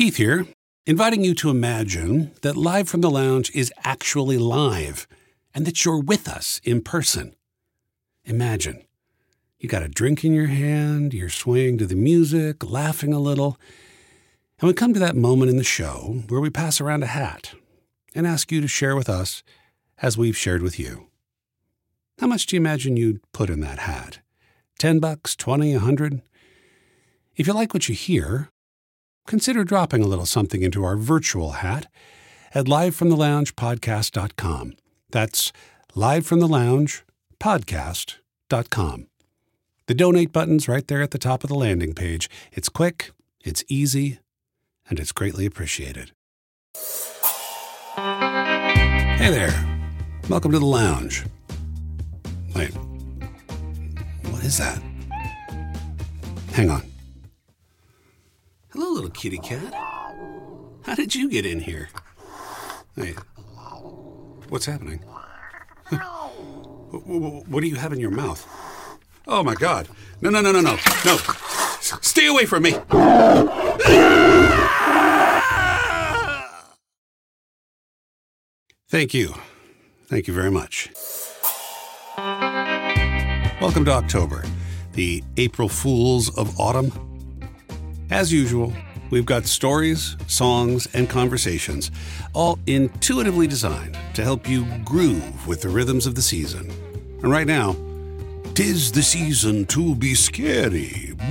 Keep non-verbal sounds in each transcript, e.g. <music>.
Keith here, inviting you to imagine that Live from the Lounge is actually live and that you're with us in person. Imagine you got a drink in your hand, you're swaying to the music, laughing a little, and we come to that moment in the show where we pass around a hat and ask you to share with us as we've shared with you. How much do you imagine you'd put in that hat? 10 bucks, 20, 100? If you like what you hear, consider dropping a little something into our virtual hat at livefromtheloungepodcast.com. That's livefromtheloungepodcast.com. The donate button's right there at the top of the landing page. It's quick, it's easy, and it's greatly appreciated. Hey there. Welcome to the lounge. Wait. What is that? Hang on. Hello, little kitty cat. How did you get in here? Hey, what's happening? what do you have in your mouth? Oh my God! No, no, no, no, no, no! Stay away from me! Thank you. Thank you very much. Welcome to October, the April Fools of Autumn. As usual, we've got stories, songs, and conversations, all intuitively designed to help you groove with the rhythms of the season. And right now, tis the season to be scary. <laughs>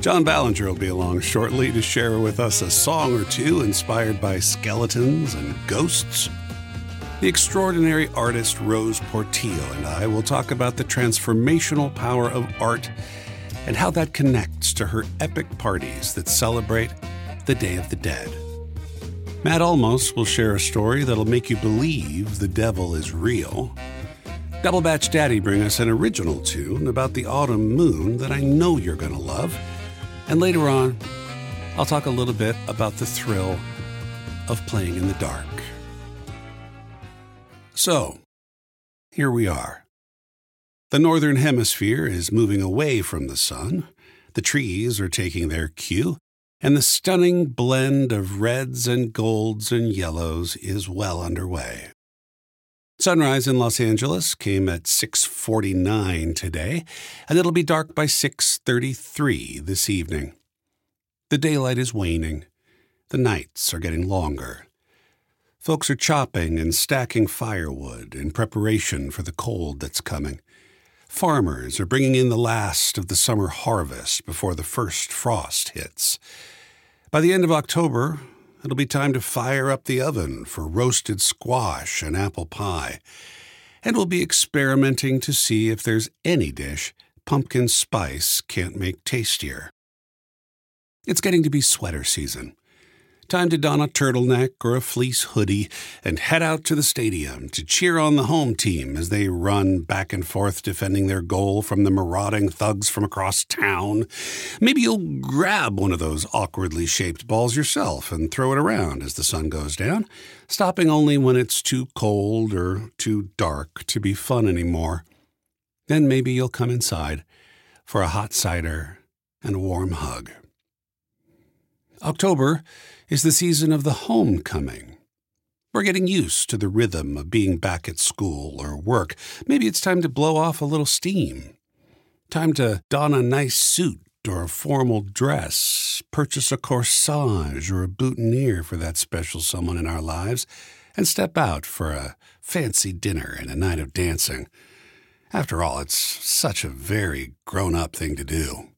John Ballinger will be along shortly to share with us a song or two inspired by skeletons and ghosts. The extraordinary artist Rose Portillo and I will talk about the transformational power of art and how that connects to her epic parties that celebrate the Day of the Dead. Matt Almos will share a story that'll make you believe the devil is real. Double Batch Daddy bring us an original tune about the autumn moon that I know you're going to love. And later on, I'll talk a little bit about the thrill of playing in the dark. So, here we are. The Northern Hemisphere is moving away from the sun, the trees are taking their cue, and the stunning blend of reds and golds and yellows is well underway. Sunrise in Los Angeles came at 6:49 today, and it'll be dark by 6:33 this evening. The daylight is waning. The nights are getting longer. Folks are chopping and stacking firewood in preparation for the cold that's coming. Farmers are bringing in the last of the summer harvest before the first frost hits. By the end of October, it'll be time to fire up the oven for roasted squash and apple pie. And we'll be experimenting to see if there's any dish pumpkin spice can't make tastier. It's getting to be sweater season. Time to don a turtleneck or a fleece hoodie and head out to the stadium to cheer on the home team as they run back and forth defending their goal from the marauding thugs from across town. Maybe you'll grab one of those awkwardly shaped balls yourself and throw it around as the sun goes down, stopping only when it's too cold or too dark to be fun anymore. Then maybe you'll come inside for a hot cider and a warm hug. October is the season of the homecoming. We're getting used to the rhythm of being back at school or work. Maybe it's time to blow off a little steam. Time to don a nice suit or a formal dress, purchase a corsage or a boutonniere for that special someone in our lives, and step out for a fancy dinner and a night of dancing. After all, it's such a very grown up thing to do.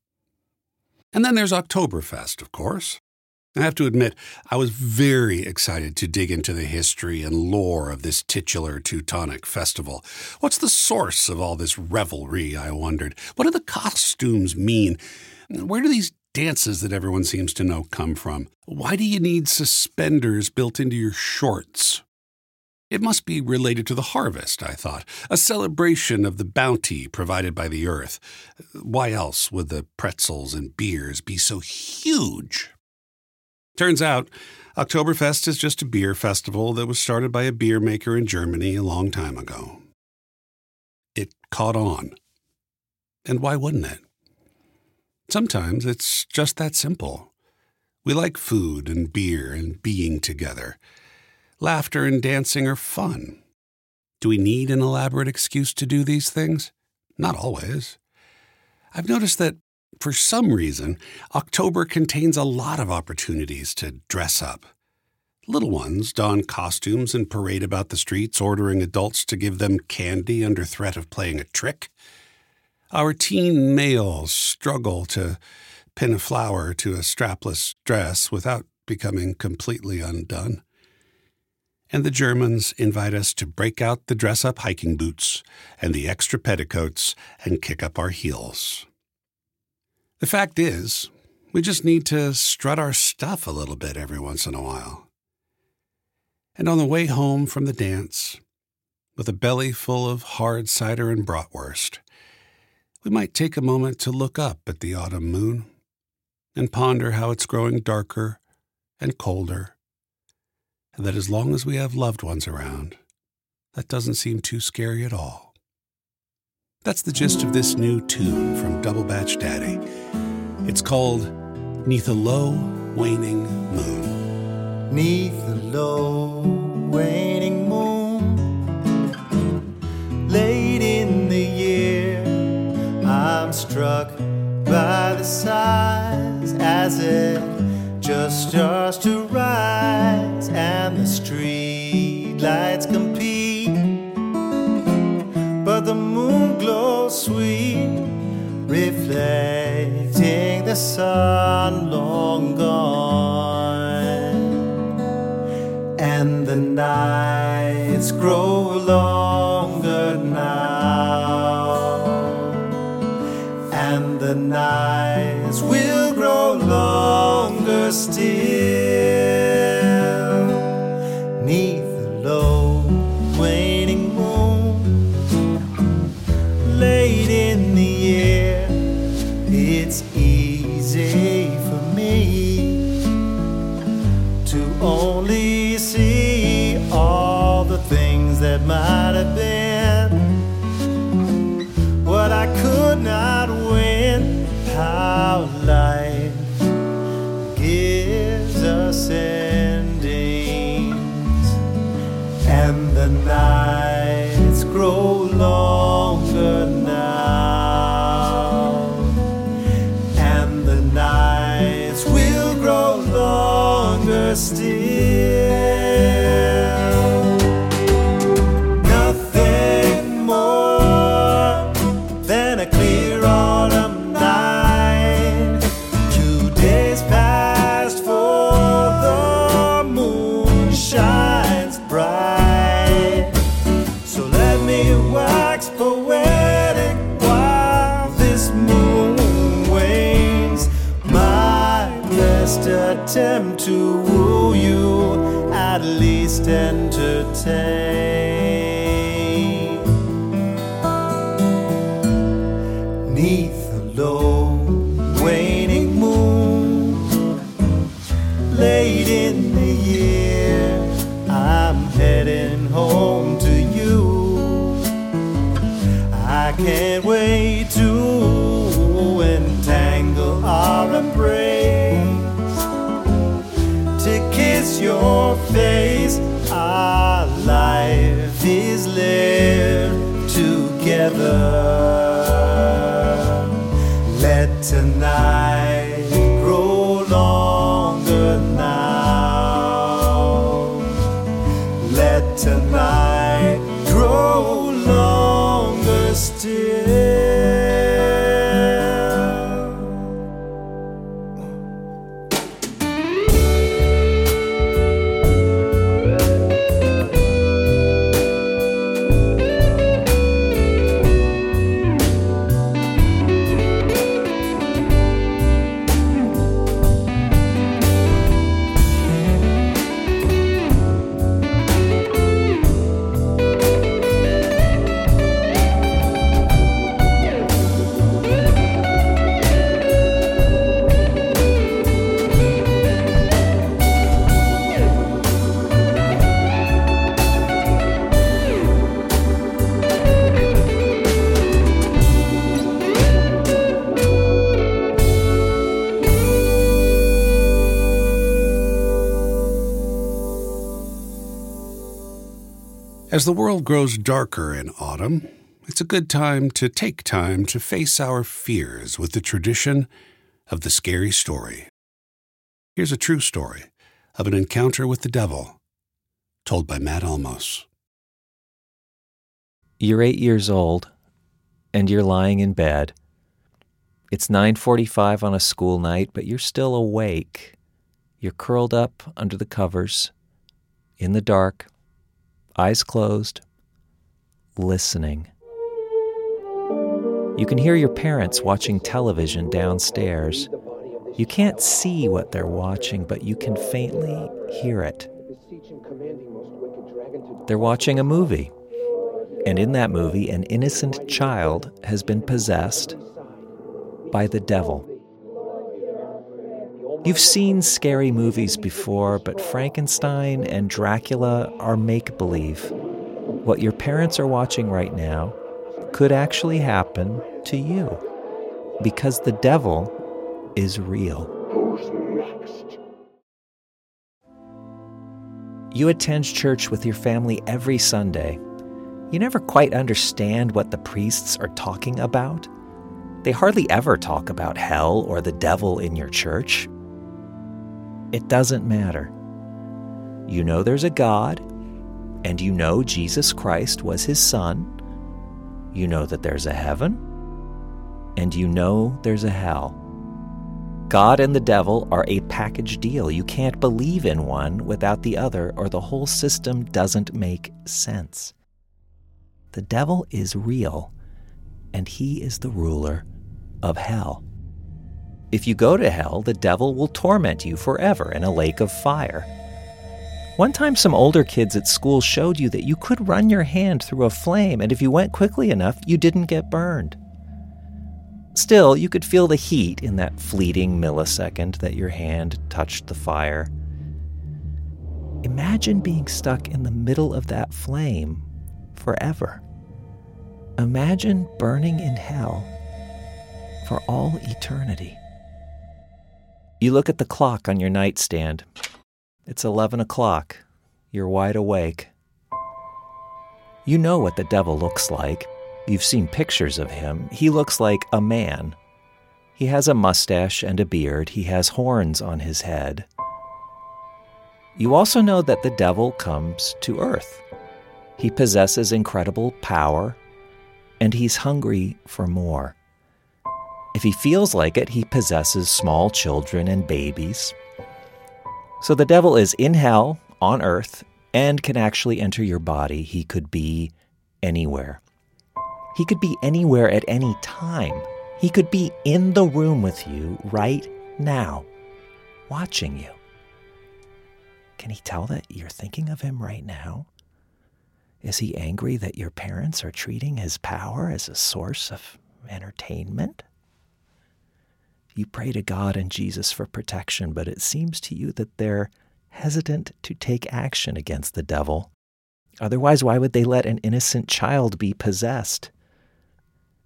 And then there's Oktoberfest, of course. I have to admit, I was very excited to dig into the history and lore of this titular Teutonic festival. What's the source of all this revelry, I wondered? What do the costumes mean? Where do these dances that everyone seems to know come from? Why do you need suspenders built into your shorts? It must be related to the harvest, I thought, a celebration of the bounty provided by the earth. Why else would the pretzels and beers be so huge? Turns out, Oktoberfest is just a beer festival that was started by a beer maker in Germany a long time ago. It caught on. And why wouldn't it? Sometimes it's just that simple. We like food and beer and being together. Laughter and dancing are fun. Do we need an elaborate excuse to do these things? Not always. I've noticed that, for some reason, October contains a lot of opportunities to dress up. Little ones don costumes and parade about the streets, ordering adults to give them candy under threat of playing a trick. Our teen males struggle to pin a flower to a strapless dress without becoming completely undone. And the Germans invite us to break out the dress up hiking boots and the extra petticoats and kick up our heels. The fact is, we just need to strut our stuff a little bit every once in a while. And on the way home from the dance, with a belly full of hard cider and bratwurst, we might take a moment to look up at the autumn moon and ponder how it's growing darker and colder, and that as long as we have loved ones around, that doesn't seem too scary at all. That's the gist of this new tune from Double Batch Daddy. It's called Neath a Low Waning Moon. Neath a low waning moon, late in the year, I'm struck by the size as it just starts to rise, and the street lights compete. Glows sweet, reflecting the sun long gone and the nights grow longer now, and the nights will grow longer still. That might have been As the world grows darker in autumn, it's a good time to take time to face our fears with the tradition of the scary story. Here's a true story of an encounter with the devil, told by Matt Almos. You're 8 years old and you're lying in bed. It's 9:45 on a school night, but you're still awake. You're curled up under the covers in the dark eyes closed, listening. You can hear your parents watching television downstairs. You can't see what they're watching, but you can faintly hear it. They're watching a movie. And in that movie, an innocent child has been possessed by the devil. You've seen scary movies before, but Frankenstein and Dracula are make believe. What your parents are watching right now could actually happen to you because the devil is real. You attend church with your family every Sunday. You never quite understand what the priests are talking about. They hardly ever talk about hell or the devil in your church. It doesn't matter. You know there's a God, and you know Jesus Christ was his son. You know that there's a heaven, and you know there's a hell. God and the devil are a package deal. You can't believe in one without the other, or the whole system doesn't make sense. The devil is real, and he is the ruler of hell. If you go to hell, the devil will torment you forever in a lake of fire. One time, some older kids at school showed you that you could run your hand through a flame, and if you went quickly enough, you didn't get burned. Still, you could feel the heat in that fleeting millisecond that your hand touched the fire. Imagine being stuck in the middle of that flame forever. Imagine burning in hell for all eternity. You look at the clock on your nightstand. It's 11 o'clock. You're wide awake. You know what the devil looks like. You've seen pictures of him. He looks like a man. He has a mustache and a beard. He has horns on his head. You also know that the devil comes to earth. He possesses incredible power, and he's hungry for more. If he feels like it, he possesses small children and babies. So the devil is in hell, on earth, and can actually enter your body. He could be anywhere. He could be anywhere at any time. He could be in the room with you right now, watching you. Can he tell that you're thinking of him right now? Is he angry that your parents are treating his power as a source of entertainment? You pray to God and Jesus for protection, but it seems to you that they're hesitant to take action against the devil. Otherwise, why would they let an innocent child be possessed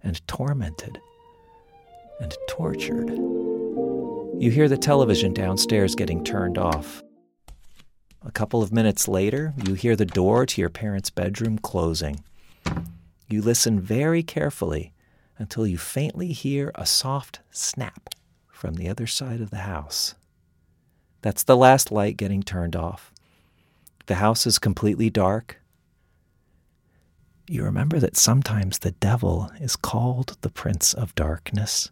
and tormented and tortured? You hear the television downstairs getting turned off. A couple of minutes later, you hear the door to your parents' bedroom closing. You listen very carefully until you faintly hear a soft snap from the other side of the house. That's the last light getting turned off. The house is completely dark. You remember that sometimes the devil is called the Prince of Darkness.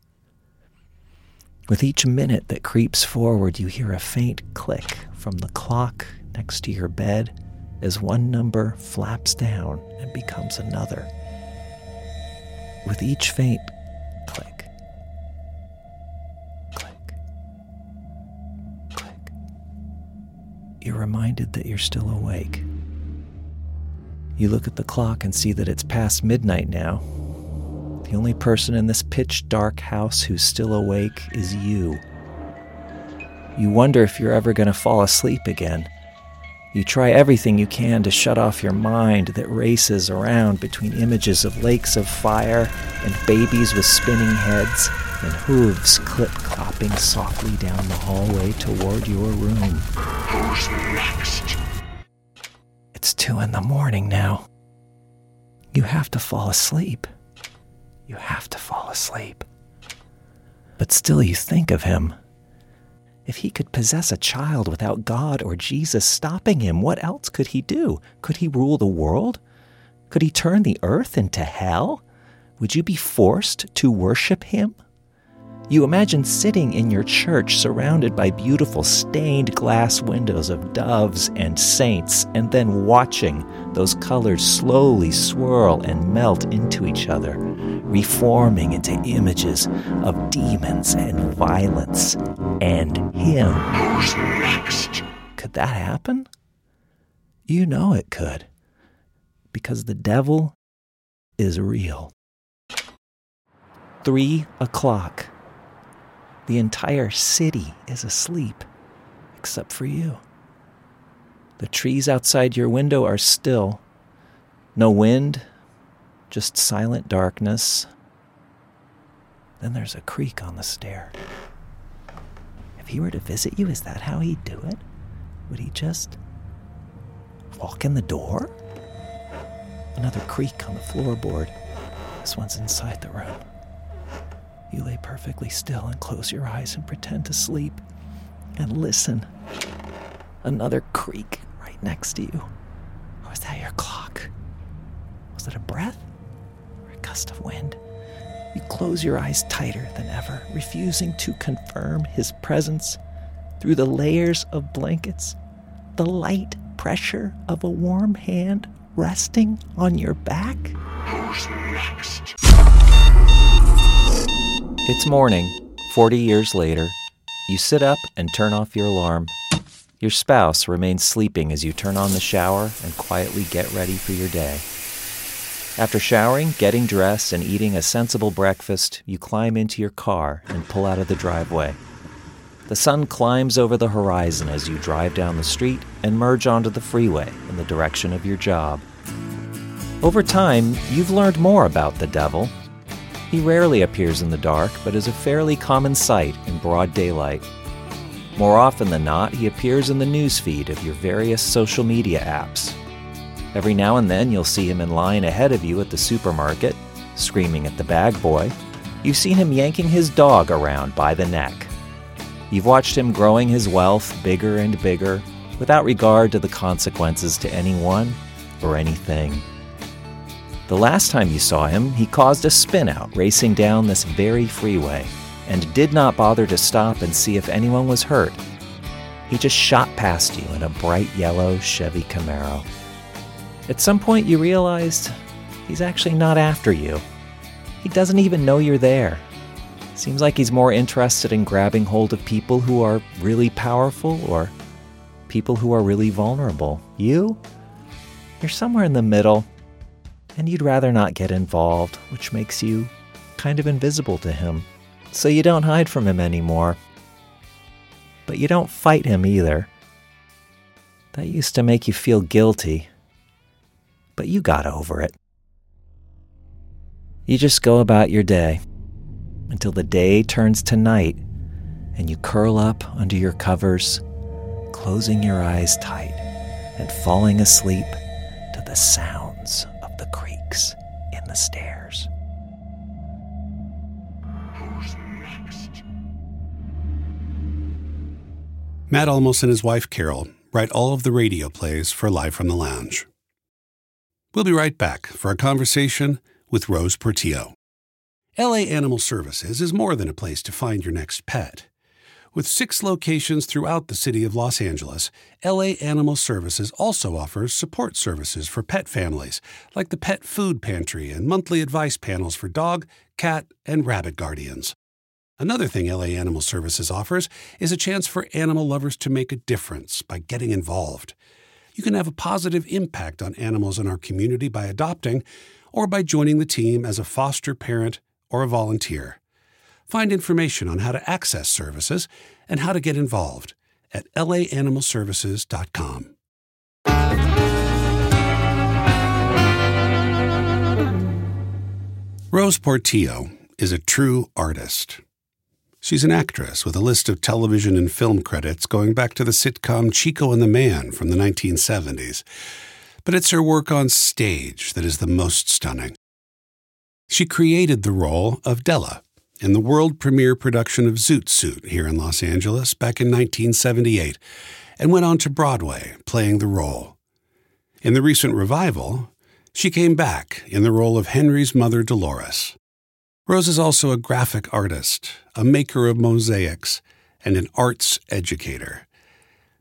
With each minute that creeps forward, you hear a faint click from the clock next to your bed as one number flaps down and becomes another. With each faint you're reminded that you're still awake. You look at the clock and see that it's past midnight now. The only person in this pitch dark house who's still awake is you. You wonder if you're ever going to fall asleep again. You try everything you can to shut off your mind that races around between images of lakes of fire and babies with spinning heads and hooves clip clopping softly down the hallway toward your room. Who's next? It's two in the morning now. You have to fall asleep. You have to fall asleep. But still, you think of him. If he could possess a child without God or Jesus stopping him, what else could he do? Could he rule the world? Could he turn the earth into hell? Would you be forced to worship him? You imagine sitting in your church surrounded by beautiful stained glass windows of doves and saints, and then watching those colors slowly swirl and melt into each other, reforming into images of demons and violence and Him. Who's next? Could that happen? You know it could, because the devil is real. Three o'clock. The entire city is asleep, except for you. The trees outside your window are still. No wind, just silent darkness. Then there's a creak on the stair. If he were to visit you, is that how he'd do it? Would he just walk in the door? Another creak on the floorboard. This one's inside the room. You lay perfectly still and close your eyes and pretend to sleep and listen. Another creak right next to you. Was that your clock? Was it a breath or a gust of wind? You close your eyes tighter than ever, refusing to confirm his presence through the layers of blankets, the light pressure of a warm hand resting on your back. Who's next? It's morning, 40 years later. You sit up and turn off your alarm. Your spouse remains sleeping as you turn on the shower and quietly get ready for your day. After showering, getting dressed, and eating a sensible breakfast, you climb into your car and pull out of the driveway. The sun climbs over the horizon as you drive down the street and merge onto the freeway in the direction of your job. Over time, you've learned more about the devil he rarely appears in the dark, but is a fairly common sight in broad daylight. More often than not, he appears in the newsfeed of your various social media apps. Every now and then, you'll see him in line ahead of you at the supermarket, screaming at the bag boy. You've seen him yanking his dog around by the neck. You've watched him growing his wealth bigger and bigger, without regard to the consequences to anyone or anything. The last time you saw him, he caused a spinout racing down this very freeway and did not bother to stop and see if anyone was hurt. He just shot past you in a bright yellow Chevy Camaro. At some point, you realized he's actually not after you. He doesn't even know you're there. Seems like he's more interested in grabbing hold of people who are really powerful or people who are really vulnerable. You? You're somewhere in the middle and you'd rather not get involved, which makes you kind of invisible to him. So you don't hide from him anymore. But you don't fight him either. That used to make you feel guilty, but you got over it. You just go about your day until the day turns to night and you curl up under your covers, closing your eyes tight and falling asleep to the in the stairs. Who's next? Matt Almos and his wife Carol write all of the radio plays for Live from the Lounge. We'll be right back for a conversation with Rose Portillo. LA Animal Services is more than a place to find your next pet. With six locations throughout the city of Los Angeles, LA Animal Services also offers support services for pet families, like the Pet Food Pantry and monthly advice panels for dog, cat, and rabbit guardians. Another thing LA Animal Services offers is a chance for animal lovers to make a difference by getting involved. You can have a positive impact on animals in our community by adopting or by joining the team as a foster parent or a volunteer. Find information on how to access services and how to get involved at laanimalservices.com. Rose Portillo is a true artist. She's an actress with a list of television and film credits going back to the sitcom Chico and the Man from the 1970s. but it's her work on stage that is the most stunning. She created the role of Della in the world premiere production of Zoot Suit here in Los Angeles back in 1978 and went on to Broadway playing the role. In the recent revival, she came back in the role of Henry's mother Dolores. Rose is also a graphic artist, a maker of mosaics, and an arts educator.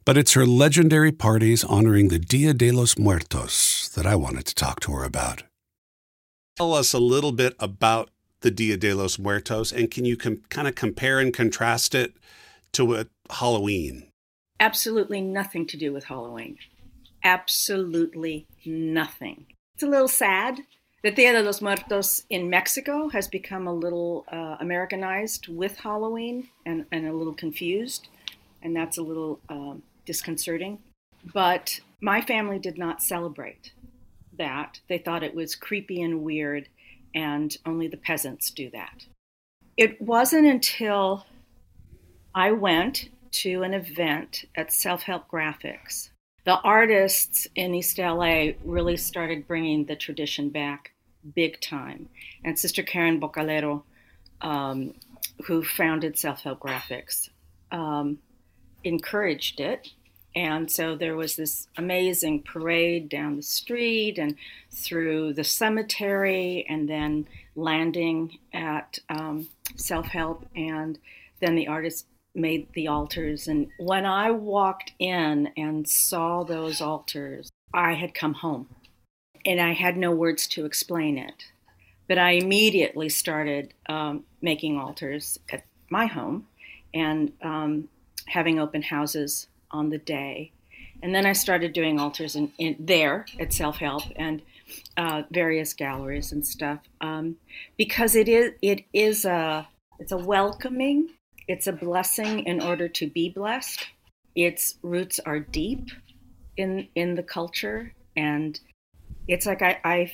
But it's her legendary parties honoring the Dia de los Muertos that I wanted to talk to her about. Tell us a little bit about the Dia de los Muertos, and can you kind of compare and contrast it to what Halloween? Absolutely nothing to do with Halloween. Absolutely nothing. It's a little sad. The Dia de los Muertos in Mexico has become a little uh, Americanized with Halloween and, and a little confused, and that's a little um, disconcerting. But my family did not celebrate that. They thought it was creepy and weird and only the peasants do that. It wasn't until I went to an event at Self Help Graphics. The artists in East LA really started bringing the tradition back big time. And Sister Karen Boccalero, um, who founded Self Help Graphics, um, encouraged it and so there was this amazing parade down the street and through the cemetery, and then landing at um, Self Help. And then the artist made the altars. And when I walked in and saw those altars, I had come home. And I had no words to explain it. But I immediately started um, making altars at my home and um, having open houses on the day. And then I started doing altars in, in there at Self Help and uh, various galleries and stuff um, because it is it is a it's a welcoming, it's a blessing in order to be blessed. Its roots are deep in in the culture and it's like I, I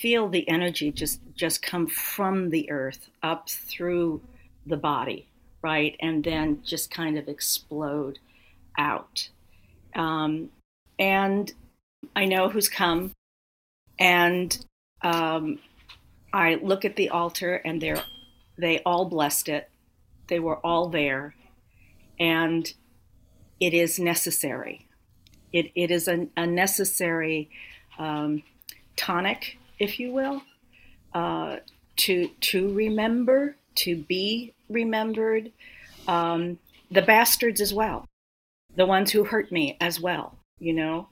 feel the energy just just come from the earth up through the body right and then just kind of explode out. Um, and I know who's come. And um, I look at the altar, and they're they all blessed it. They were all there, and it is necessary. It it is a, a necessary um, tonic, if you will, uh, to to remember, to be remembered. Um, the bastards as well the ones who hurt me as well, you know.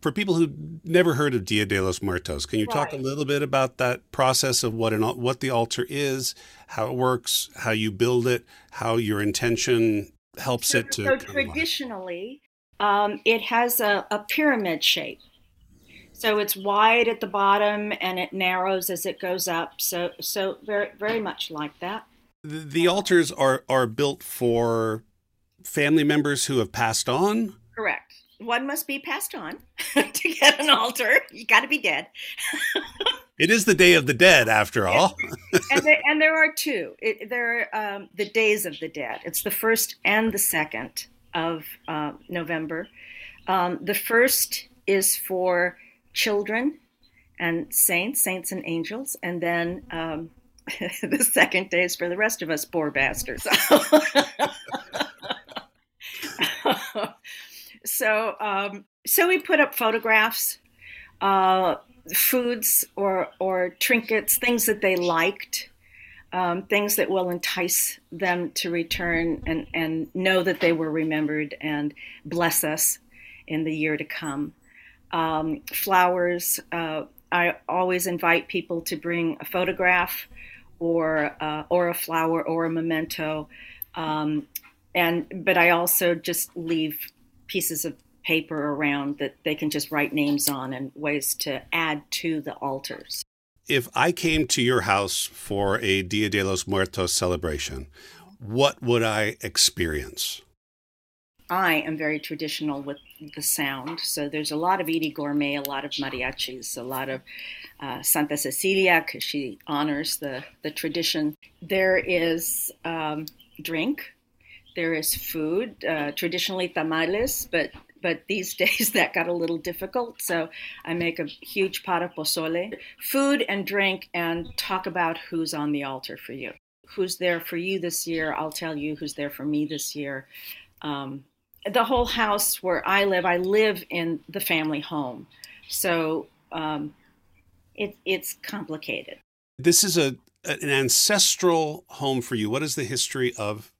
For people who never heard of Dia de los Muertos, can you right. talk a little bit about that process of what an what the altar is, how it works, how you build it, how your intention helps so, it to So traditionally, um, it has a, a pyramid shape. So it's wide at the bottom and it narrows as it goes up. So so very very much like that. The, the altars are are built for family members who have passed on? Correct. One must be passed on <laughs> to get an altar. You got to be dead. <laughs> it is the Day of the Dead, after all. and, there, <laughs> and, there, are two. It, there are um, the Days of the Dead. It's the first and the second of uh, November. Um, the first is for children and saints, saints and angels, and then um, the second day is for the rest of us poor bastards. So um, so we put up photographs, uh, foods or or trinkets, things that they liked, um, things that will entice them to return and and know that they were remembered and bless us in the year to come. Um, flowers. Uh, I always invite people to bring a photograph or uh, or a flower or a memento. Um, and but I also just leave pieces of paper around that they can just write names on and ways to add to the altars. If I came to your house for a Dia de los Muertos celebration, what would I experience? I am very traditional with the sound. So there's a lot of Eydie Gormé, a lot of mariachis, a lot of uh, Santa Cecilia, because she honors the, the tradition. There is um, drink, there is food, uh, traditionally tamales, but but these <laughs> days that got a little difficult. So I make a huge pot of pozole, food and drink, and talk about who's on the altar for you. Who's there for you this year? I'll tell you who's there for me this year. Um, the whole house where I live, I live in the family home. So um, it, it's complicated. This is a an ancestral home for you. What is the history of?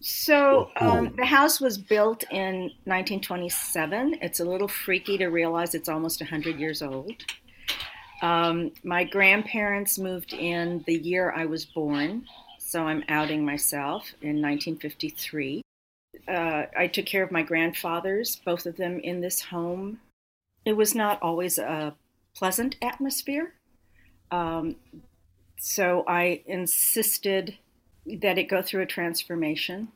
So um, the house was built in 1927. It's a little freaky to realize it's almost 100 years old. Um, my grandparents moved in the year I was born, so I'm outing myself in 1953. Uh, I took care of my grandfathers, both of them in this home. It was not always a pleasant atmosphere. Um, so I insisted that it go through a transformation.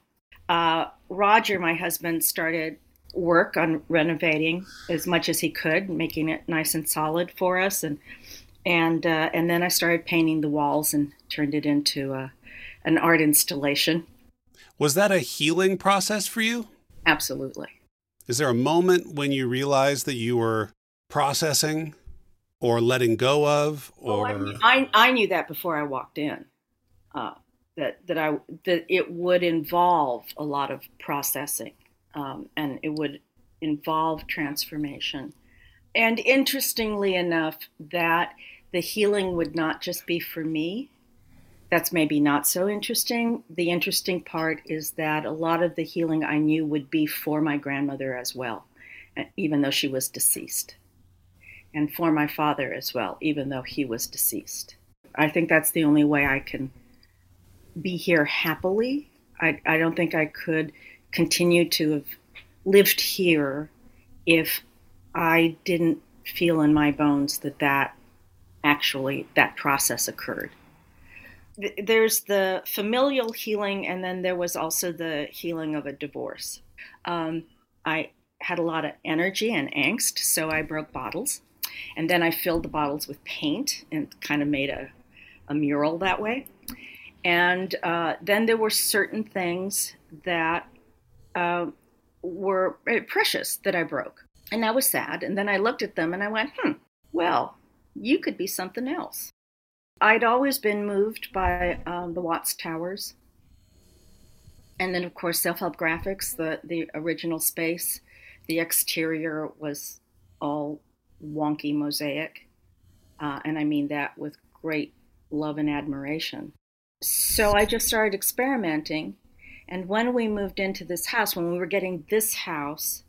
Uh, Roger, my husband, started work on renovating as much as he could, making it nice and solid for us, and and uh, and then I started painting the walls and turned it into a, an art installation. Was that a healing process for you? Absolutely. Is there a moment when you realized that you were processing or letting go of or oh, I, I, I, knew that before I walked in. Uh, that that I that it would involve a lot of processing um, and it would involve transformation. And interestingly enough, that the healing would not just be for me. That's maybe not so interesting. The interesting part is that a lot of the healing I knew would be for my grandmother as well, even though she was deceased and for my father as well, even though he was deceased. I think that's the only way I can be here happily. I, I don't think I could continue to have lived here if I didn't feel in my bones that that actually that process occurred. There's the familial healing, and then there was also the healing of a divorce. Um, I had a lot of energy and angst, so I broke bottles. And then I filled the bottles with paint and kind of made a, a mural that way. And uh, then there were certain things that uh, were eh, precious that I broke. And that was sad. And then I looked at them and I went, hmm, well, you could be something else. I'd always been moved by um, the Watts Towers. And then, of course, self help graphics, the, the original space. The exterior was all wonky mosaic. Uh, and I mean that with great love and admiration. So I just started experimenting. And when we moved into this house, when we were getting this house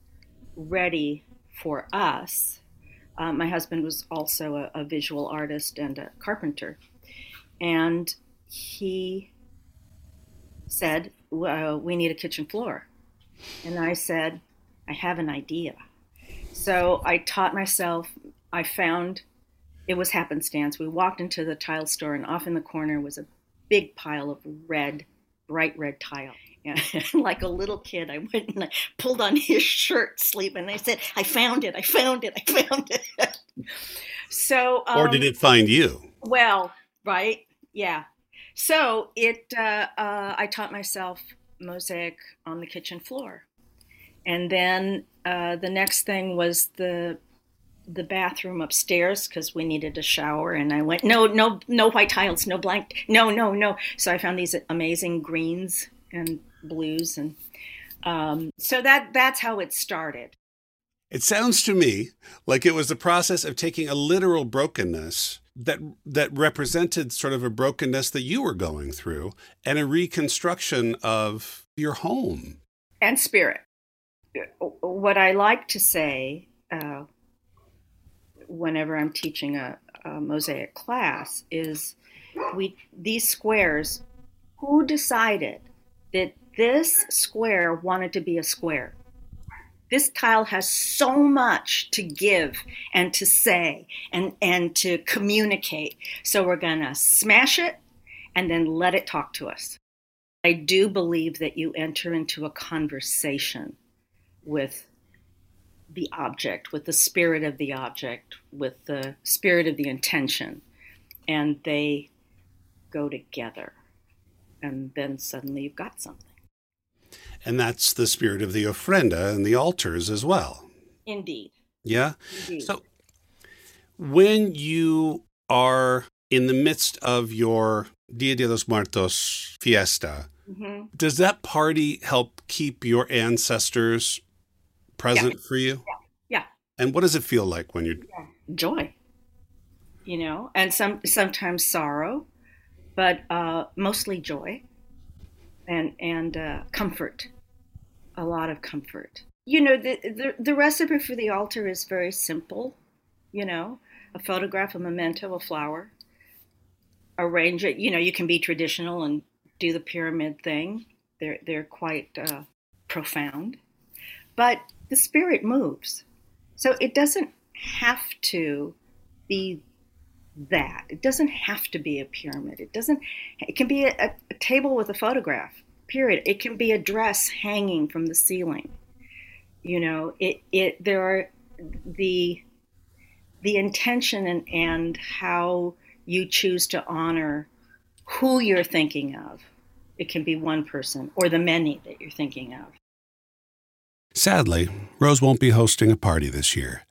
ready for us, uh, my husband was also a, a visual artist and a carpenter. And he said, well, We need a kitchen floor. And I said, I have an idea. So I taught myself. I found it was happenstance. We walked into the tile store, and off in the corner was a big pile of red, bright red tile. <laughs> And like a little kid, I went and I pulled on his shirt sleeve, and I said, "I found it! I found it! I found it!" <laughs> so, um, or did it find you? Well, right, yeah. So it, uh, uh, I taught myself mosaic on the kitchen floor, and then uh, the next thing was the the bathroom upstairs because we needed a shower and i went no no no white tiles no blank no no no. So i found these amazing greens and blues and um, so that that's how it started. It sounds to me like it was the process of taking a literal brokenness that that represented sort of a brokenness that you were going through and a reconstruction of your home. And spirit. What I like to say uh, whenever I'm teaching a, a, mosaic class is we these squares. Who decided that this square wanted to be a square? This tile has so much to give and to say and, and to communicate. So we're going to smash it and then let it talk to us. I do believe that you enter into a conversation with the object, with the spirit of the object, with the spirit of the intention, and they go together. And then suddenly you've got something. And that's the spirit of the ofrenda and the altars as well. Indeed. Yeah. Indeed. So when you are in the midst of your Dia de los Muertos fiesta, Mhm. does that party help keep your ancestors present for you? Yeah. And what does it feel like when you're joy. You know and some sometimes sorrow but uh, mostly joy and and uh, comfort. A lot of comfort. You know the, the the recipe for the altar is very simple you know a photograph a memento a flower. Arrange it you know you can be traditional and do the pyramid thing. They're they're quite uh, profound. But the spirit moves so it doesn't have to be that. It doesn't have to be a pyramid. It doesn't. It can be a, a table with a photograph. Period. It can be a dress hanging from the ceiling. You know, it. It. There are the the intention and, and how you choose to honor who you're thinking of. It can be one person or the many that you're thinking of. Sadly, Rose won't be hosting a party this year,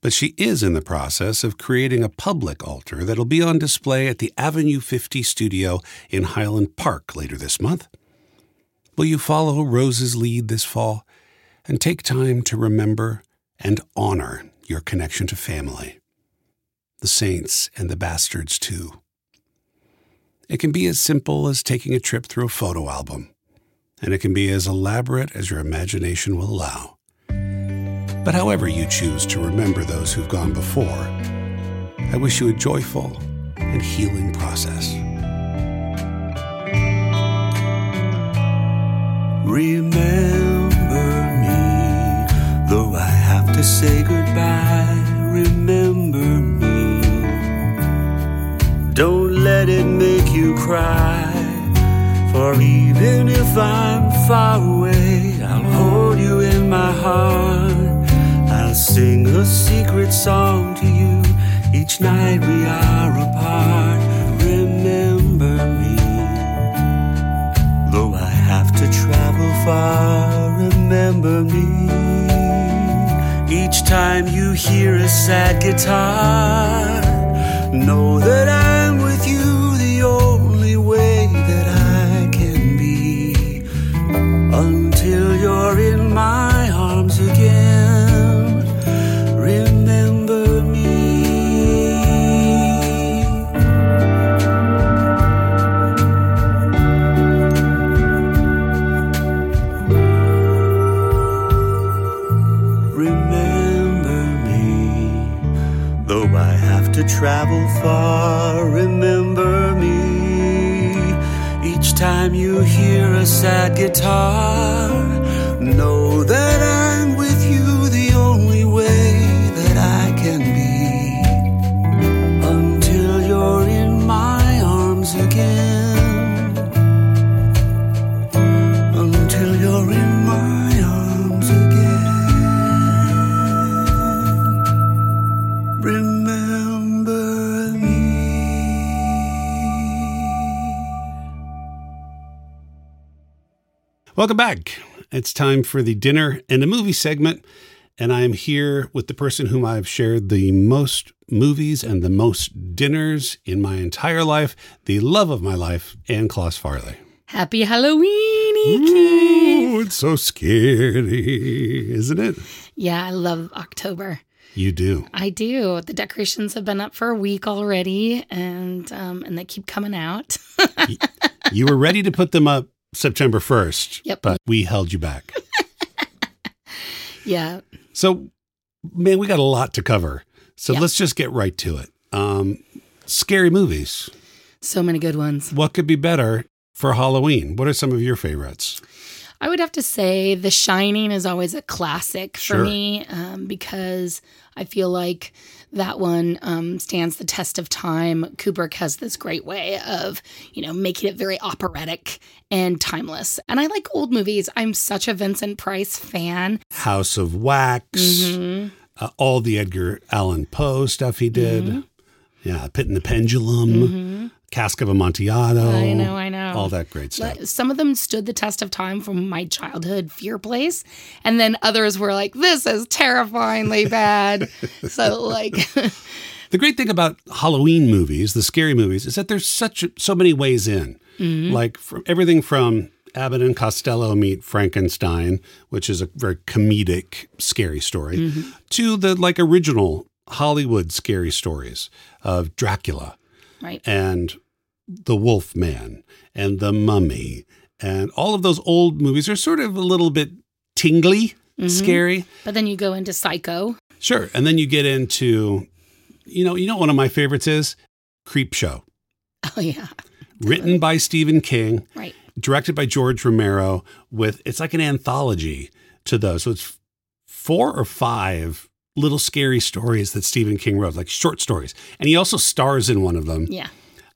but she is in the process of creating a public altar that'll be on display at the Avenue 50 studio in Highland Park later this month. Will you follow Rose's lead this fall and take time to remember and honor your connection to family? The saints and the bastards, too. It can be as simple as taking a trip through a photo album and it can be as elaborate as your imagination will allow. But however you choose to remember those who've gone before, I wish you a joyful and healing process. Remember me, though I have to say goodbye. Remember me. Don't let it make you cry. For even if I'm far away, I'll hold you in my heart. I'll sing a secret song to you each night we are apart. Remember me. Though I have to travel far, remember me. Each time you hear a sad guitar, know that I'm Until you're in my arms again, remember me. remember me. Though I have to travel far, remember time you hear a sad guitar, know that I'm with Welcome back. It's time for the dinner and a movie segment, and I am here with the person whom I've shared the most movies and the most dinners in my entire life, the love of my life, Anne Kloss Farley. Happy Halloween, Ooh, it's so scary, isn't it? Yeah, I love October. You do. I do. The decorations have been up for a week already, and um, and they keep coming out. <laughs> You were ready to put them up September 1st, Yep. but we held you back. <laughs> yeah, So, man, we got a lot to cover. So Yeah. let's just get right to it. Um, scary movies. so many good ones. What could be better for Halloween? What are some of your favorites? I would have to say The Shining is always a classic for Sure. me um, because I feel like that one um, stands the test of time. Kubrick has this great way of, you know, making it very operatic and timeless. And I like old movies. I'm such a Vincent Price fan. House of Wax, Mhm. uh, all the Edgar Allan Poe stuff he did. Mm-hmm. Yeah, Pit and the Pendulum, Mhm. Cask of Amontillado. I know, I know. All that great stuff. Some of them stood the test of time from my childhood fear place, and then others were like, "This is terrifyingly <laughs> bad." so, <laughs> like, The great thing about Halloween movies, the scary movies, is that there's such so many ways in. Mm-hmm. Like from everything from Abbott and Costello meet Frankenstein, which is a very comedic scary story, mm-hmm. to the like original Hollywood scary stories of Dracula right? and the Wolf Man and the Mummy and all of those old movies are sort of a little bit tingly, mm-hmm. scary. But then you go into Psycho. Sure. And then you get into, you know, you know, one of my favorites is Creepshow, <laughs> Oh yeah, written by Stephen King, right. directed by George Romero. With it's like an anthology to those. So it's four or five little scary stories that Stephen King wrote, like short stories, and he also stars in one of them Yeah.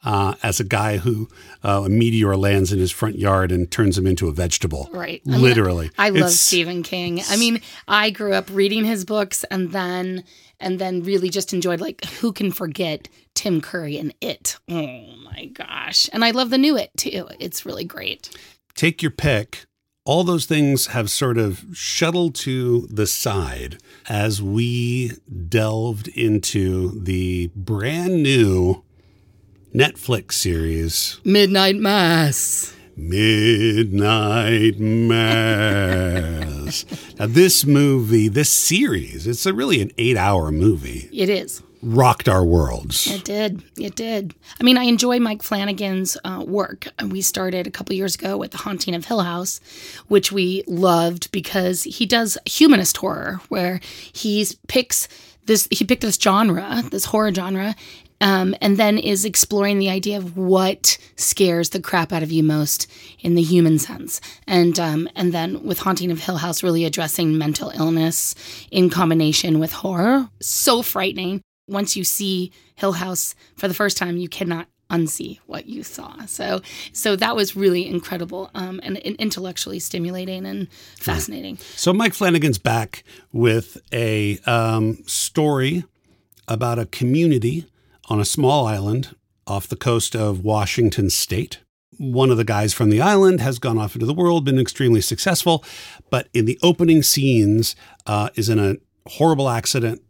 uh, as a guy who uh, a meteor lands in his front yard and turns him into a vegetable. Right. I mean, Literally. I love It's- Stephen King. I mean, I grew up reading his books and then and then really just enjoyed like who can forget Tim Curry and It. Oh my gosh. And I love the new It too. It's really great. take your pick. All those things have sort of shuttled to the side as we delved into the brand new Netflix series, Midnight Mass. Midnight Mass. <laughs> now, this movie, this series, it's a really an eight hour movie, It is. Rocked our worlds. It did. It did. I mean, I enjoy Mike Flanagan's uh, work. We started a couple years ago with The Haunting of Hill House, which we loved because he does humanist horror, where he picks this. He picked this genre, this horror genre. Um, and then is exploring the idea of what scares the crap out of you most in the human sense, and um, and then with Haunting of Hill House, really addressing mental illness in combination with horror. So frightening once you see Hill House for the first time, you cannot unsee what you saw. So, so that was really incredible um, and, and intellectually stimulating and fascinating. So Mike Flanagan's back with a um, story about a community on a small island off the coast of Washington State. One of the guys from the island has gone off into the world, been extremely successful, but in the opening scenes uh, is in a horrible accident,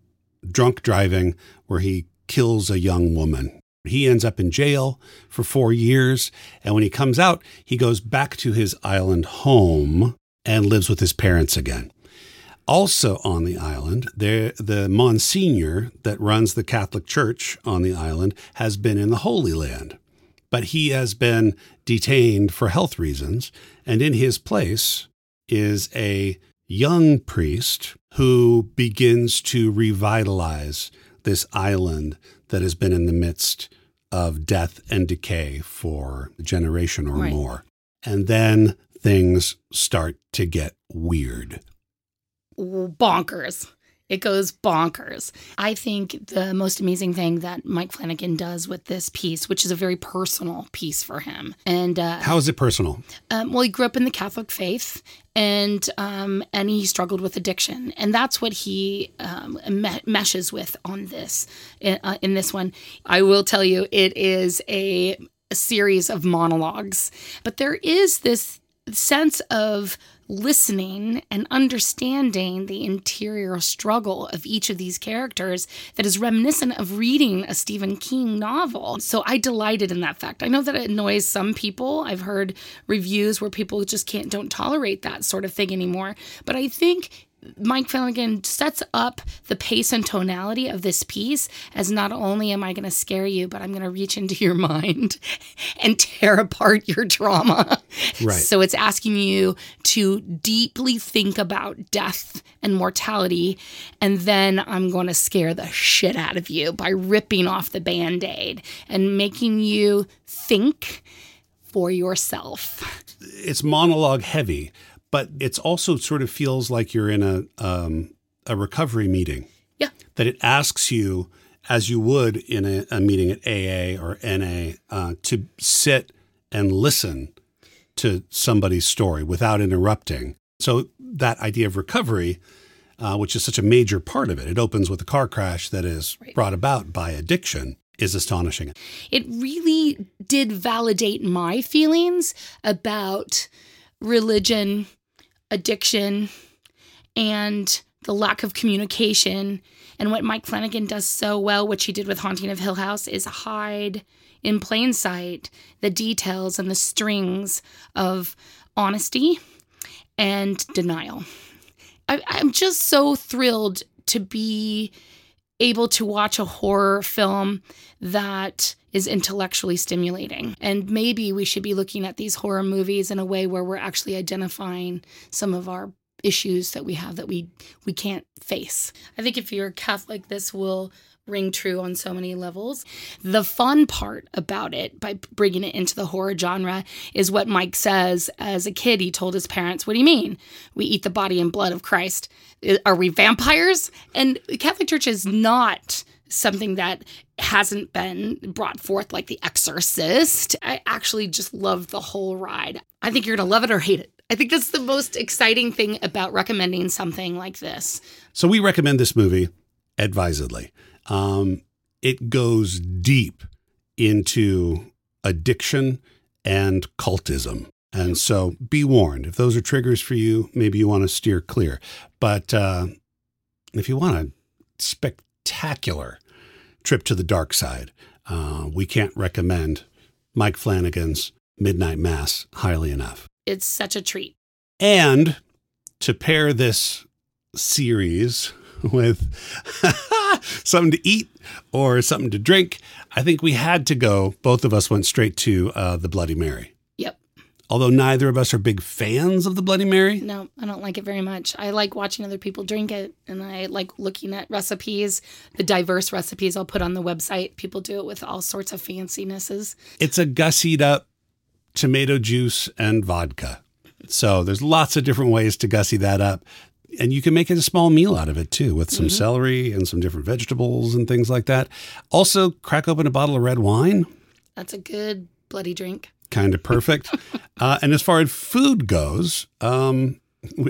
drunk driving, where he kills a young woman. He ends up in jail for four years, and when he comes out, he goes back to his island home and lives with his parents again. Also on the island, there the Monsignor that runs the Catholic Church on the island has been in the Holy Land, but he has been detained for health reasons, and in his place is a young priest who begins to revitalize this island that has been in the midst of death and decay for a generation or Right. more. And then things start to get weird. Bonkers. It goes bonkers. I think the most amazing thing that Mike Flanagan does with this piece, which is a very personal piece for him, and uh, How is it personal? um, well, he grew up in the Catholic faith, and um, and he struggled with addiction, and that's what he um, me- meshes with on this in, uh, in this one. I will tell you, it is a, a series of monologues, but there is this sense of listening and understanding the interior struggle of each of these characters that is reminiscent of reading a Stephen King novel. So I delighted in that fact. I know that it annoys some people. I've heard reviews where people just can't don't tolerate that sort of thing anymore, but I think Mike Flanagan sets up the pace and tonality of this piece as not only am I going to scare you, but I'm going to reach into your <laughs> mind and tear apart your trauma. Right. So it's asking you to deeply think about death and mortality. And then I'm going to scare the shit out of you by ripping off the band aid and making you think for yourself. It's monologue heavy, but it's also sort of feels like you're in a um, a recovery meeting. Yeah. That it asks you, as you would in a, a meeting at AA or NA, uh, to sit and listen to somebody's story without interrupting. So that idea of recovery, uh, which is such a major part of it, it opens with a car crash that is Right. brought about by addiction, is astonishing. It really did validate my feelings about religion, addiction, and the lack of communication. And what Mike Flanagan does so well, which he did with Haunting of Hill House, is hide in plain sight the details and the strings of honesty and denial. I, am just so thrilled to be able to watch a horror film that is intellectually stimulating. And maybe we should be looking at these horror movies in a way where we're actually identifying some of our issues that we have that we we can't face. I think if you're Catholic this will ring true on so many levels. The fun part about it, by bringing it into the horror genre, is what Mike says as a kid. He told his parents, What do you mean? We eat the body and blood of Christ. Uh, are we vampires? And the Catholic Church is not something that hasn't been brought forth like The Exorcist. I actually just love the whole ride. I think you're going to love it or hate it. I think that's the most exciting thing about recommending something like this. So we recommend this movie advisedly. Um, it goes deep into addiction and cultism. And so be warned if those are triggers for you, maybe you want to steer clear. But uh, if you want a spectacular trip to the dark side, uh, we can't recommend Mike Flanagan's Midnight Mass highly enough. It's such a treat. And to pair this series <laughs> with <laughs> something to eat or something to drink, I think we had to go. Both of us went straight to uh, the Bloody Mary. Although neither of us are big fans of the Bloody Mary. No, I don't like it very much. I like watching other people drink it and I like looking at recipes, the diverse recipes I'll put on the website. People do it with all sorts of fancinesses. It's a gussied up tomato juice and vodka. So there's lots of different ways to gussy that up and you can make it a small meal out of it too with some mm-hmm. celery and some different vegetables and things like that. Also, crack open a bottle of red wine. That's a good bloody drink. Kind of perfect. uh, and as far as food goes, um,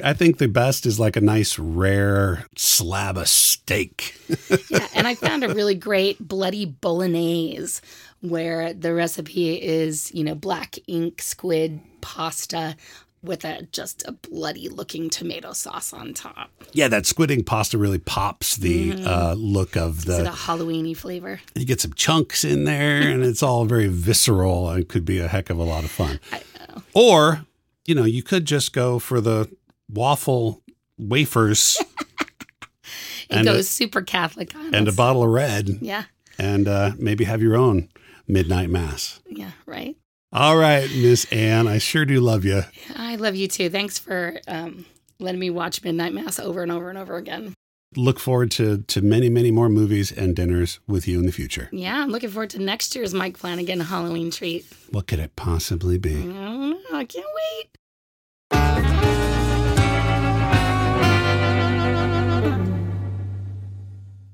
I think the best is like a nice rare slab of steak. <laughs> yeah, and I found a really great bloody bolognese where the recipe is, you know, black ink squid pasta with a just a bloody looking tomato sauce on top. Yeah, that squid ink pasta really pops the mm. uh, look of the a Halloweeny flavor. You get some chunks in there, and it's all very visceral, and could be a heck of a lot of fun. Or, you know, you could just go for the waffle wafers. <laughs> it goes a, super Catholic and a bottle of red. Yeah, and uh, maybe have your own midnight mass. Yeah, right. All right, Miss Anne, I sure do love you. I love you too. Thanks for um, letting me watch Midnight Mass over and over and over again. Look forward to to many, many more movies and dinners with you in the future. Yeah, I'm looking forward to next year's Mike Flanagan Halloween treat. What could it possibly be? I don't know. I can't wait.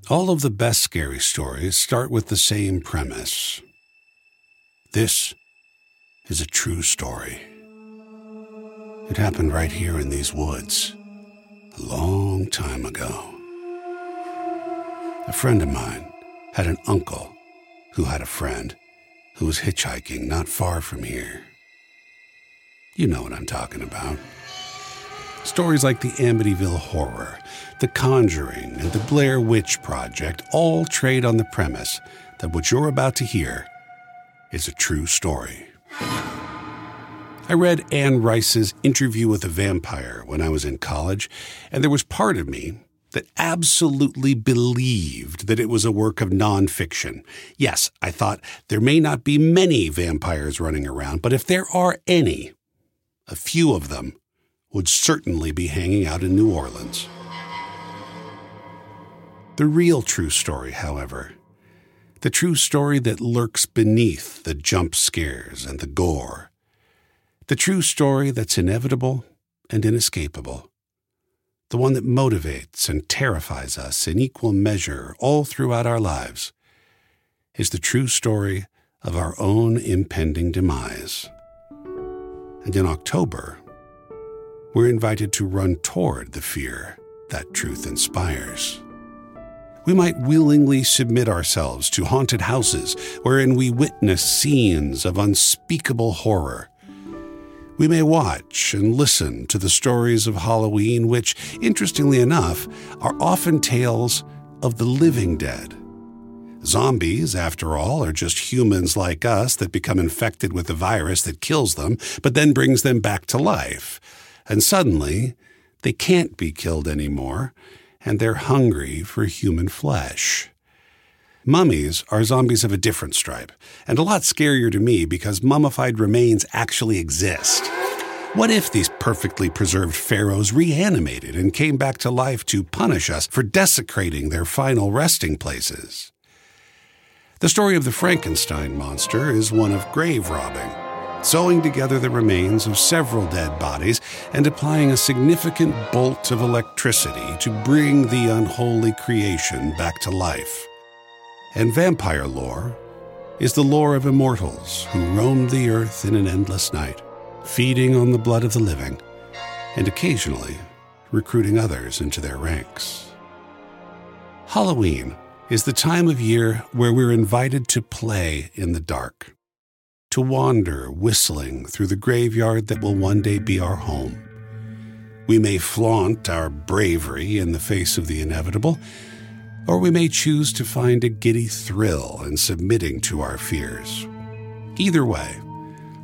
All of the best scary stories start with the same premise. This is a true story. It happened right here in these woods a long time ago. A friend of mine had an uncle who had a friend who was hitchhiking not far from here. You know what I'm talking about. Stories like the Amityville Horror, The Conjuring, and the Blair Witch Project all trade on the premise that what you're about to hear is a true story. I read Anne Rice's Interview with a Vampire when I was in college, and there was part of me that absolutely believed that it was a work of nonfiction. Yes, I thought there may not be many vampires running around, but if there are any, a few of them would certainly be hanging out in New Orleans. The real true story, however, the true story that lurks beneath the jump scares and the gore. The true story that's inevitable and inescapable. The one that motivates and terrifies us in equal measure all throughout our lives is the true story of our own impending demise. And in October, we're invited to run toward the fear that truth inspires. We might willingly submit ourselves to haunted houses wherein we witness scenes of unspeakable horror. We may watch and listen to the stories of Halloween, which, interestingly enough, are often tales of the living dead. Zombies, after all, are just humans like us that become infected with a virus that kills them, but then brings them back to life. And suddenly, they can't be killed anymore, and they're hungry for human flesh. Mummies are zombies of a different stripe, and a lot scarier to me because mummified remains actually exist. What if these perfectly preserved pharaohs reanimated and came back to life to punish us for desecrating their final resting places? The story of the Frankenstein monster is one of grave robbing sewing together the remains of several dead bodies and applying a significant bolt of electricity to bring the unholy creation back to life. And vampire lore is the lore of immortals who roamed the earth in an endless night, feeding on the blood of the living, and occasionally recruiting others into their ranks. Halloween is the time of year where we're invited to play in the dark to wander whistling through the graveyard that will one day be our home. We may flaunt our bravery in the face of the inevitable, or we may choose to find a giddy thrill in submitting to our fears. Either way,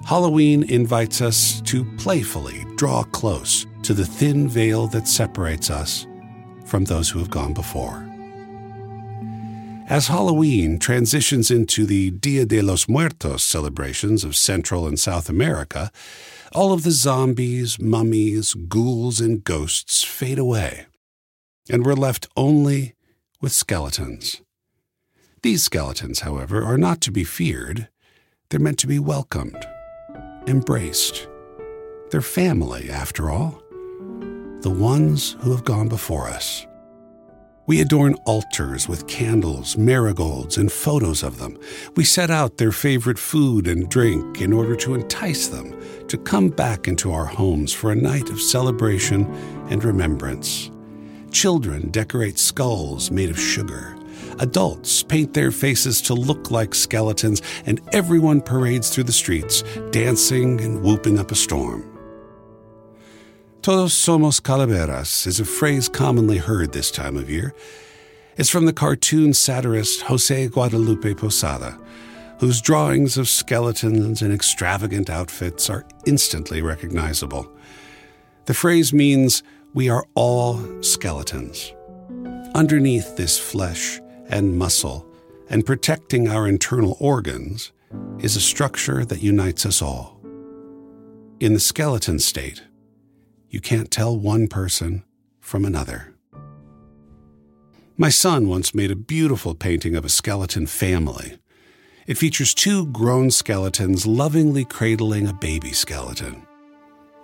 Halloween invites us to playfully draw close to the thin veil that separates us from those who have gone before. As Halloween transitions into the Dia de los Muertos celebrations of Central and South America, all of the zombies, mummies, ghouls, and ghosts fade away, and we're left only with skeletons. These skeletons, however, are not to be feared. They're meant to be welcomed, embraced. They're family, after all, the ones who have gone before us. We adorn altars with candles, marigolds, and photos of them. We set out their favorite food and drink in order to entice them to come back into our homes for a night of celebration and remembrance. Children decorate skulls made of sugar. Adults paint their faces to look like skeletons, and everyone parades through the streets, dancing and whooping up a storm. Todos somos calaveras is a phrase commonly heard this time of year. It's from the cartoon satirist Jose Guadalupe Posada, whose drawings of skeletons in extravagant outfits are instantly recognizable. The phrase means we are all skeletons. Underneath this flesh and muscle and protecting our internal organs is a structure that unites us all. In the skeleton state, you can't tell one person from another. My son once made a beautiful painting of a skeleton family. It features two grown skeletons lovingly cradling a baby skeleton.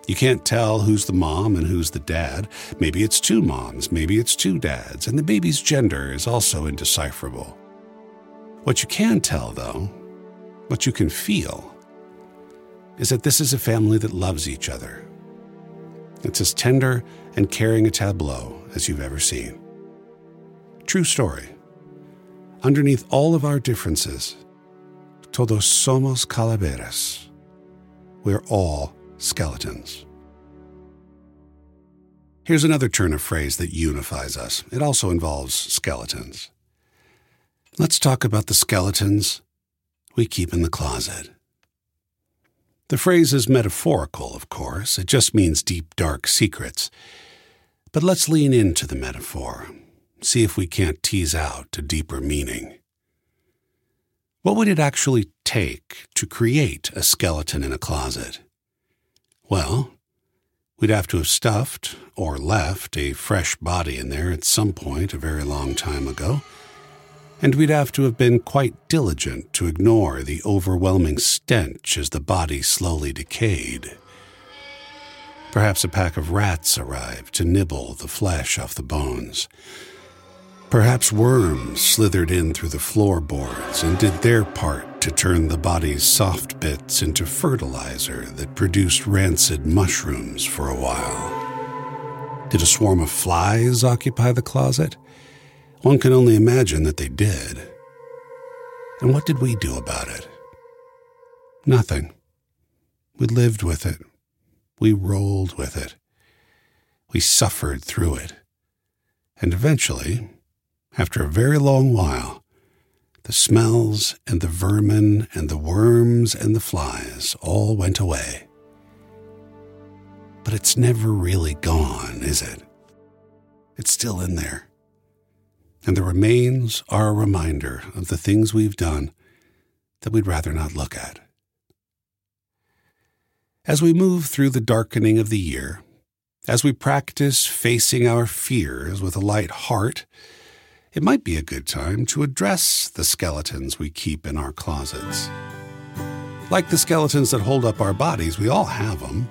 You can't tell who's the mom and who's the dad. Maybe it's two moms, maybe it's two dads, and the baby's gender is also indecipherable. What you can tell, though, what you can feel, is that this is a family that loves each other it's as tender and caring a tableau as you've ever seen. True story. Underneath all of our differences, todos somos calaveras. We're all skeletons. Here's another turn of phrase that unifies us. It also involves skeletons. Let's talk about the skeletons we keep in the closet. The phrase is metaphorical, of course, it just means deep, dark secrets. But let's lean into the metaphor, see if we can't tease out a deeper meaning. What would it actually take to create a skeleton in a closet? Well, we'd have to have stuffed or left a fresh body in there at some point a very long time ago and we'd have to have been quite diligent to ignore the overwhelming stench as the body slowly decayed. Perhaps a pack of rats arrived to nibble the flesh off the bones. Perhaps worms slithered in through the floorboards and did their part to turn the body's soft bits into fertilizer that produced rancid mushrooms for a while. Did a swarm of flies occupy the closet? One can only imagine that they did. And what did we do about it? Nothing. We lived with it. We rolled with it. We suffered through it. And eventually, after a very long while, the smells and the vermin and the worms and the flies all went away. But it's never really gone, is it? It's still in there. And the remains are a reminder of the things we've done that we'd rather not look at. As we move through the darkening of the year, as we practice facing our fears with a light heart, it might be a good time to address the skeletons we keep in our closets. Like the skeletons that hold up our bodies, we all have them.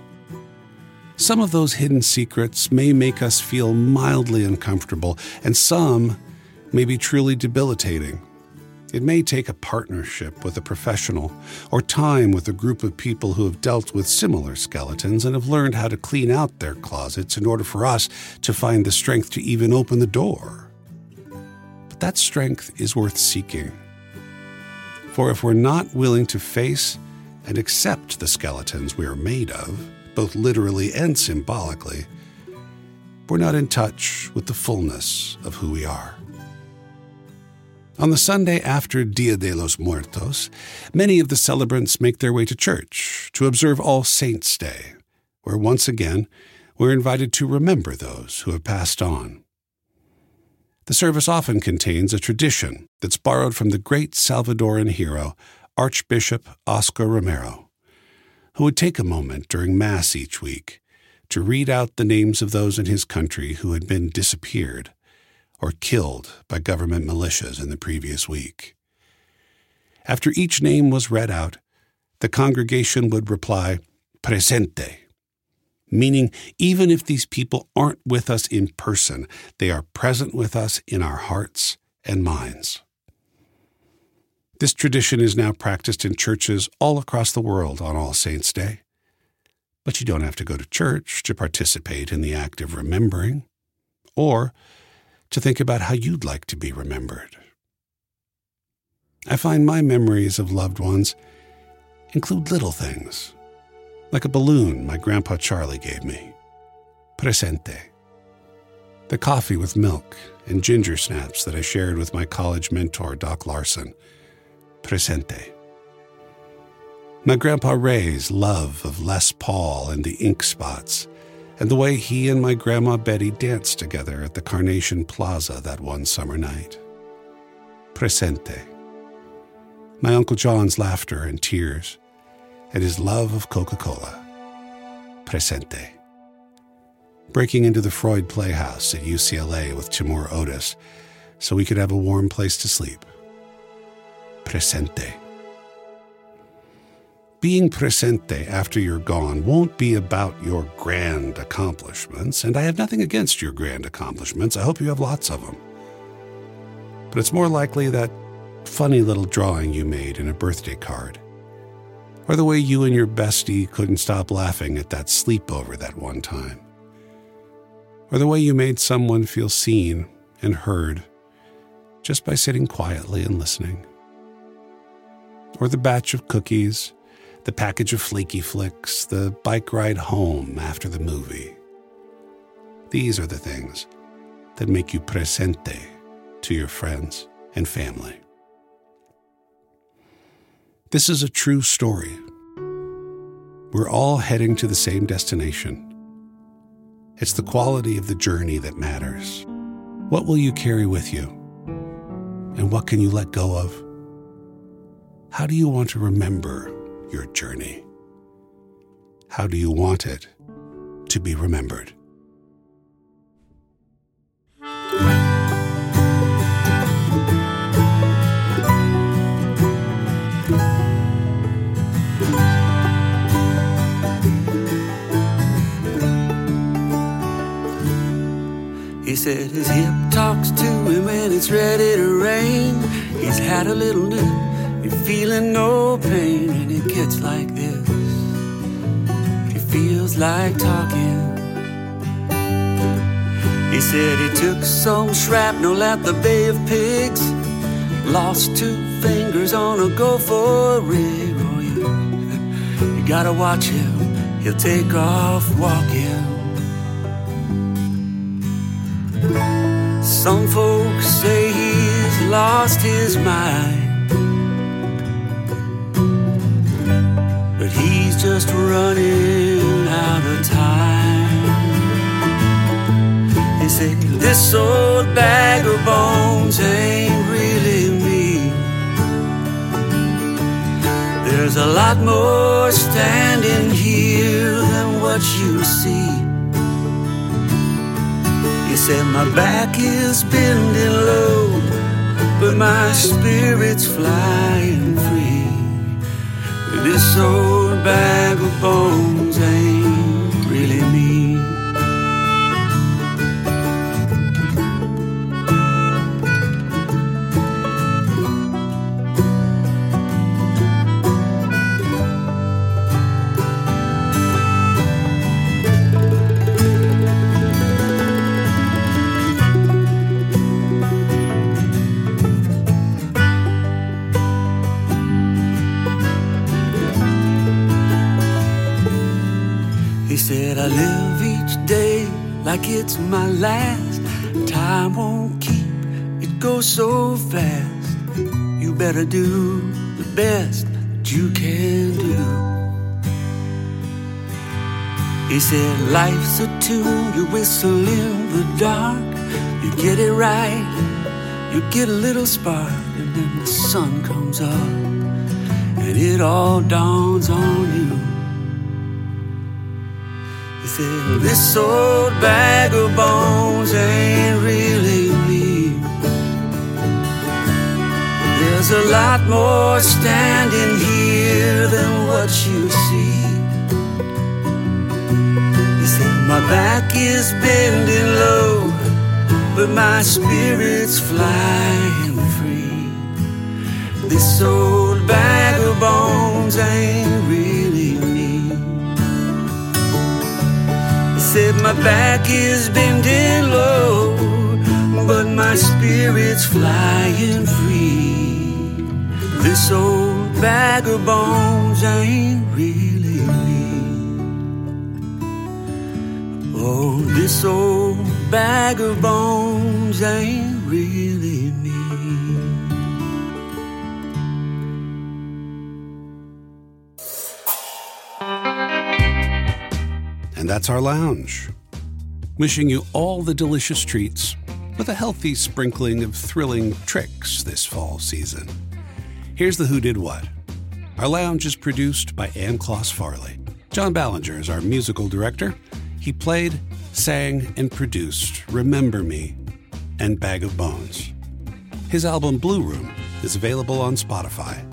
Some of those hidden secrets may make us feel mildly uncomfortable, and some may be truly debilitating. It may take a partnership with a professional or time with a group of people who have dealt with similar skeletons and have learned how to clean out their closets in order for us to find the strength to even open the door. But that strength is worth seeking. For if we're not willing to face and accept the skeletons we are made of, both literally and symbolically, we're not in touch with the fullness of who we are. On the Sunday after Dia de los Muertos, many of the celebrants make their way to church to observe All Saints' Day, where once again we're invited to remember those who have passed on. The service often contains a tradition that's borrowed from the great Salvadoran hero, Archbishop Oscar Romero, who would take a moment during Mass each week to read out the names of those in his country who had been disappeared or killed by government militias in the previous week. After each name was read out, the congregation would reply, Presente, meaning even if these people aren't with us in person, they are present with us in our hearts and minds. This tradition is now practiced in churches all across the world on All Saints' Day. But you don't have to go to church to participate in the act of remembering, or to think about how you'd like to be remembered. I find my memories of loved ones include little things, like a balloon my grandpa Charlie gave me, presente, the coffee with milk and ginger snaps that I shared with my college mentor, Doc Larson, presente. My grandpa Ray's love of Les Paul and the ink spots and the way he and my Grandma Betty danced together at the Carnation Plaza that one summer night. Presente. My Uncle John's laughter and tears, and his love of Coca Cola. Presente. Breaking into the Freud Playhouse at UCLA with Timur Otis so we could have a warm place to sleep. Presente. Being presente after you're gone won't be about your grand accomplishments, and I have nothing against your grand accomplishments. I hope you have lots of them. But it's more likely that funny little drawing you made in a birthday card, or the way you and your bestie couldn't stop laughing at that sleepover that one time, or the way you made someone feel seen and heard just by sitting quietly and listening, or the batch of cookies the package of flaky flicks, the bike ride home after the movie. These are the things that make you presente to your friends and family. This is a true story. We're all heading to the same destination. It's the quality of the journey that matters. What will you carry with you? And what can you let go of? How do you want to remember your journey? How do you want it to be remembered? He said his hip talks to him when it's ready to rain. He's had a little nip you're feeling no pain and it gets like this. It feels like talking. He said he took some shrapnel at the Bay of Pigs, lost two fingers on a gopher rig. Oh, you, <laughs> you gotta watch him, he'll take off walking. Some folks say he's lost his mind, just running out of time. He said, This old bag of bones ain't really me. There's a lot more standing here than what you see. He said, My back is bending low, but my spirit's flying free. This old bag of bones ain't like it's my last. Time won't keep, it goes so fast. You better do the best that you can do. He said, Life's a tune you whistle in the dark. You get it right, you get a little spark, and then the sun comes up, and it all dawns on you. This old bag of bones ain't really me. There's a lot more standing here than what you see. Said, My back is bending low, but my spirit's flying free. This old bag of bones ain't said my back is bending low, but my spirit's flying free. This old bag of bones ain't really me. Oh, this old bag of bones ain't really me. That's our lounge. Wishing you all the delicious treats with a healthy sprinkling of thrilling tricks this fall season. Here's the Who Did What. Our lounge is produced by Ann Kloss Farley. John Ballinger is our musical director. He played, sang, and produced Remember Me and Bag of Bones. His album Blue Room is available on Spotify.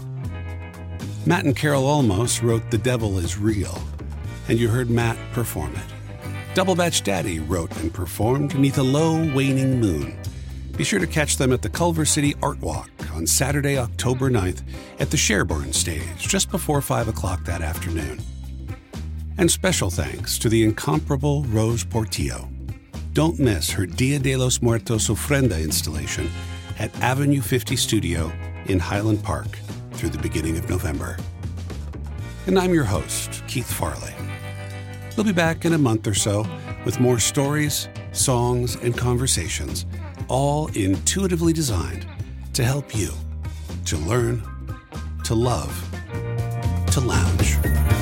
Matt and Carol Almos wrote The Devil is Real, and you heard Matt perform it. Double Batch Daddy wrote and performed Neath a Low Waning Moon. Be sure to catch them at the Culver City Art Walk on Saturday, October 9th at the Sherborne stage just before 5 o'clock that afternoon. And special thanks to the incomparable Rose Portillo. Don't miss her Dia de los Muertos Ofrenda installation at Avenue 50 Studio in Highland Park through the beginning of November. And I'm your host, Keith Farley. We'll be back in a month or so with more stories, songs, and conversations, all intuitively designed to help you to learn, to love, to lounge.